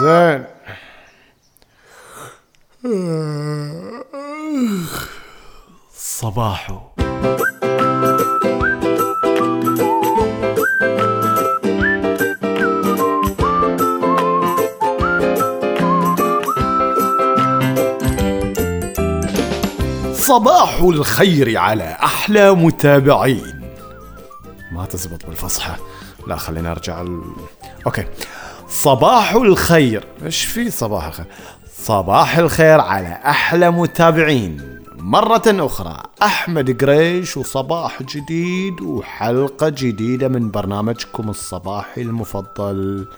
زين. صباحو صباح الخير على أحلى متابعين. ما تزبط بالفصحى. لا خلينا أرجع ال... أوكي. صباح الخير. إيش في صباح الخير؟ صباح الخير على أحلى متابعين. مرة أخرى أحمد قريش وصباح جديد وحلقة جديدة من برنامجكم الصباحي المفضل.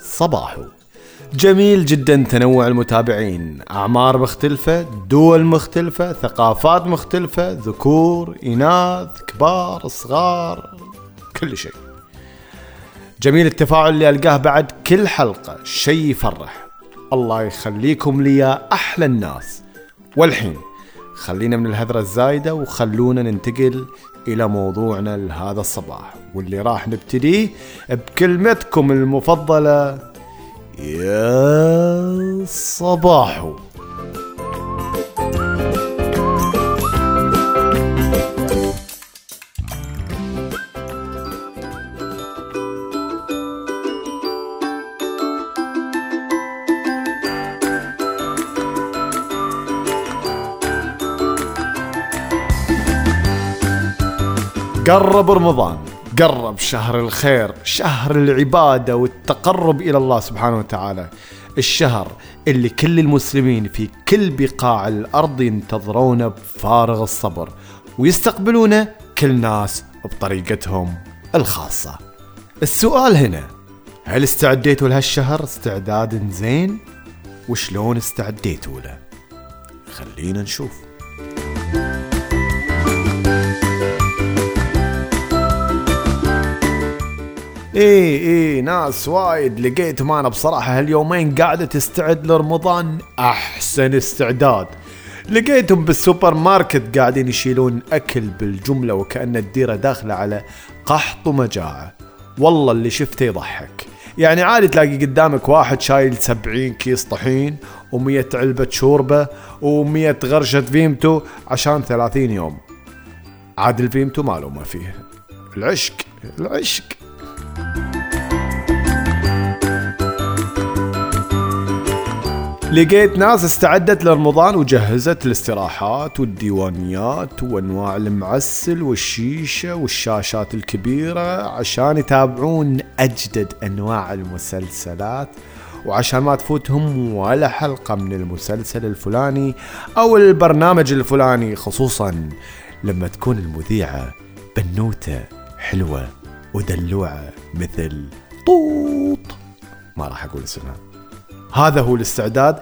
صباحو جميل جدا تنوع المتابعين. أعمار مختلفة دول مختلفة ثقافات مختلفة ذكور إناث كبار صغار كل شيء. جميل التفاعل اللي ألقاه بعد كل حلقة شيء يفرح. الله يخليكم لي يا أحلى الناس. والحين خلينا من الهذرة الزايدة وخلونا ننتقل إلى موضوعنا لهذا الصباح واللي راح نبتديه بكلمتكم المفضلة يا صباحو. قرب رمضان قرب شهر الخير شهر العبادة والتقرب إلى الله سبحانه وتعالى. الشهر اللي كل المسلمين في كل بقاع الأرض ينتظرونه بفارغ الصبر ويستقبلونه كل ناس بطريقتهم الخاصة. السؤال هنا هل استعديتوا لهالشهر؟ استعداد زين؟ وشلون استعديتوا له؟ خلينا نشوف. إيه إيه ناس وايد لقيتهم أنا بصراحة هاليومين قاعدة تستعد لرمضان أحسن استعداد. لقيتهم بالسوبر ماركت قاعدين يشيلون أكل بالجملة وكأن الديرة داخلة على قحط ومجاعة. والله اللي شفته يضحك. يعني عادي تلاقي قدامك واحد شايل سبعين كيس طحين ومية علبة شوربة ومية غرشة فيمتو عشان ثلاثين يوم. عاد الفيمتو ما فيه. العشق العشق. لقيت ناس استعدت لرمضان وجهزت الاستراحات والديوانيات وأنواع المعسل والشيشة والشاشات الكبيرة عشان يتابعون أجدد أنواع المسلسلات. وعشان ما تفوتهم ولا حلقة من المسلسل الفلاني أو البرنامج الفلاني خصوصا لما تكون المذيعة بنوتة حلوة. ودلوعه مثل طوط. ما راح أقول اسمها. هذا هو الاستعداد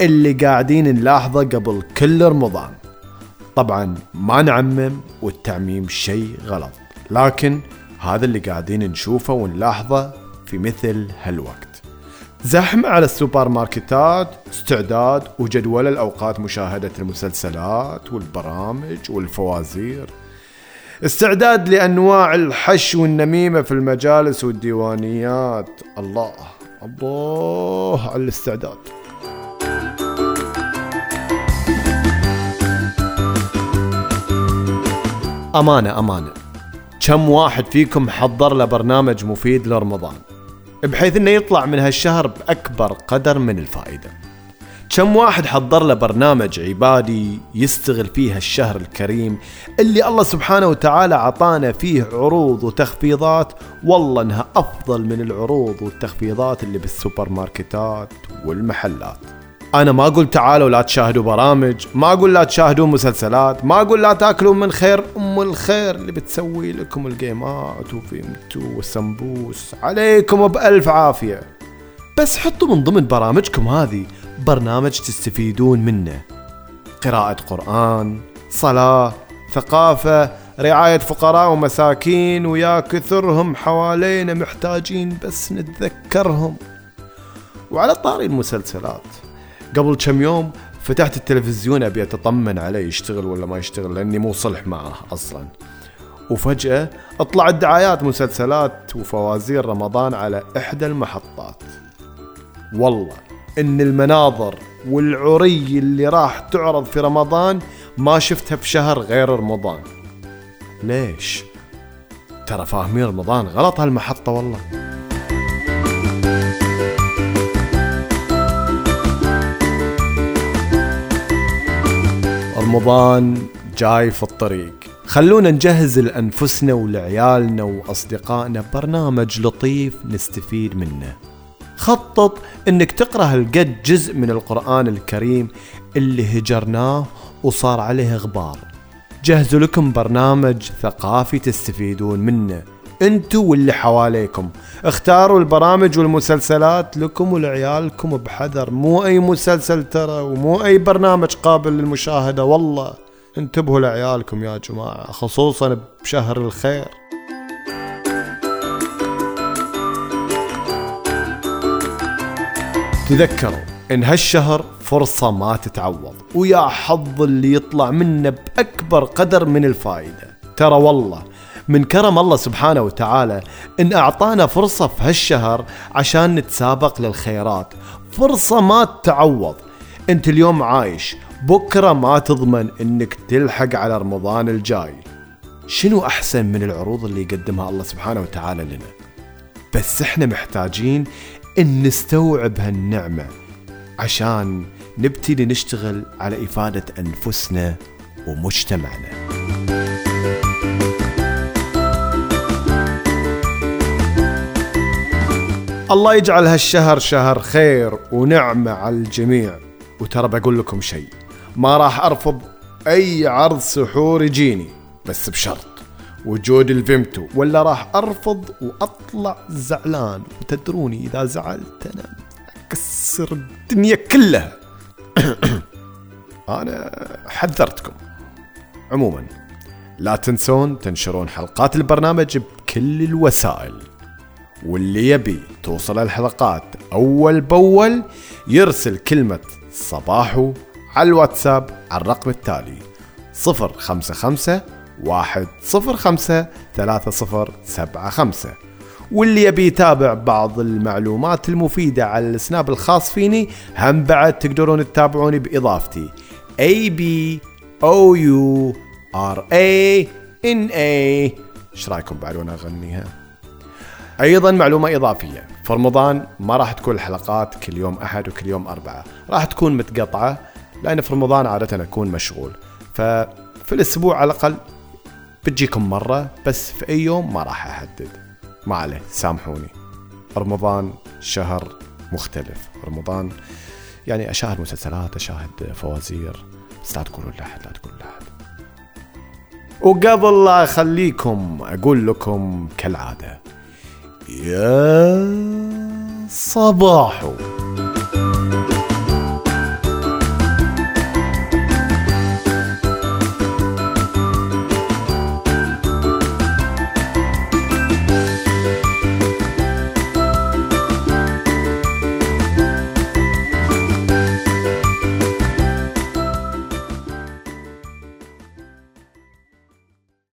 اللي قاعدين نلاحظه قبل كل رمضان. طبعا ما نعمم والتعميم شيء غلط لكن هذا اللي قاعدين نشوفه ونلاحظه في مثل هالوقت. زحمة على السوبر ماركتات استعداد وجدول الأوقات مشاهدة المسلسلات والبرامج والفوازير. استعداد لأنواع الحش والنميمة في المجالس والديوانيات. الله الله على الاستعداد. أمانة أمانة. كم واحد فيكم حضر له برنامج مفيد لرمضان بحيث إنه يطلع من هالشهر بأكبر قدر من الفائدة. كم واحد حضر له برنامج عبادي يستغل فيه الشهر الكريم اللي الله سبحانه وتعالى عطانا فيه عروض وتخفيضات؟ والله إنها أفضل من العروض والتخفيضات اللي بالسوبر ماركتات والمحلات. أنا ما أقول تعالوا لا تشاهدوا برامج ما أقول لا تشاهدوا مسلسلات ما أقول لا تأكلوا من خير أم الخير اللي بتسوي لكم الجيمات وفيمتو والسمبوس عليكم بألف عافية. بس حطوا من ضمن برامجكم هذه برنامج تستفيدون منه. قراءة قرآن صلاة ثقافة رعاية فقراء ومساكين ويا كثرهم حوالينا محتاجين بس نتذكرهم. وعلى طاري المسلسلات قبل كم يوم فتحت التلفزيون أبي أتطمن عليه يشتغل ولا ما يشتغل لأني مو صلح معه أصلا. وفجأة طلعت دعايات مسلسلات وفوازير رمضان على إحدى المحطات. والله إن المناظر والعري اللي راح تعرض في رمضان ما شفتها في شهر غير رمضان. ليش؟ ترى فاهمين رمضان غلط هالمحطة والله. رمضان جاي في الطريق. خلونا نجهز لأنفسنا ولعيالنا وأصدقائنا برنامج لطيف نستفيد منه. خطط إنك تقرأ هالقد جزء من القرآن الكريم اللي هجرناه وصار عليه غبار. جهزوا لكم برنامج ثقافي تستفيدون منه. أنتوا واللي حواليكم. اختاروا البرامج والمسلسلات لكم ولعيالكم بحذر. مو أي مسلسل ترى ومو أي برنامج قابل للمشاهدة والله. انتبهوا لعيالكم يا جماعة خصوصا بشهر الخير. تذكروا إن هالشهر فرصة ما تتعوض. ويا حظ اللي يطلع منه بأكبر قدر من الفائدة. ترى والله من كرم الله سبحانه وتعالى إن أعطانا فرصة في هالشهر عشان نتسابق للخيرات. فرصة ما تتعوض. أنت اليوم عايش بكرة ما تضمن إنك تلحق على رمضان الجاي. شنو أحسن من العروض اللي يقدمها الله سبحانه وتعالى لنا؟ بس إحنا محتاجين إن نستوعب هالنعمة عشان نبتدي نشتغل على إفادة أنفسنا ومجتمعنا. الله يجعل هالشهر شهر خير ونعمة على الجميع. وترى بقول لكم شيء ما راح أرفض أي عرض سحور يجيني بس بشرط. وجود الفيمتو ولا راح أرفض وأطلع زعلان. وتدروني إذا زعلت أنا أكسر الدنيا كلها. أنا حذرتكم. عموما لا تنسون تنشرون حلقات البرنامج بكل الوسائل. واللي يبي توصل الحلقات أول بأول يرسل كلمة صباحو على الواتساب على الرقم التالي صفر خمسة خمسة واحد صفر خمسة ثلاثة صفر سبعة خمسة. واللي يبي يتابع بعض المعلومات المفيدة على السناب الخاص فيني هم بعد تقدرون تتابعوني بإضافتي. A B O U R A N A. إيش رأيكم بعد وأنا أغنيها؟ أيضا معلومة إضافية. في رمضان ما راح تكون الحلقات كل يوم أحد وكل يوم أربعة. راح تكون متقطعة لأن في رمضان عادة أكون مشغول. ففي الأسبوع على الأقل بتجيكم مرة بس في أي يوم ما راح احدد ما عليه سامحوني. رمضان شهر مختلف. رمضان يعني أشاهد مسلسلات أشاهد فوازير. بس لا تقولوا لأحد لا تقولوا لأحد. وقبل لا أخليكم أقول لكم كالعادة. يا صباحو.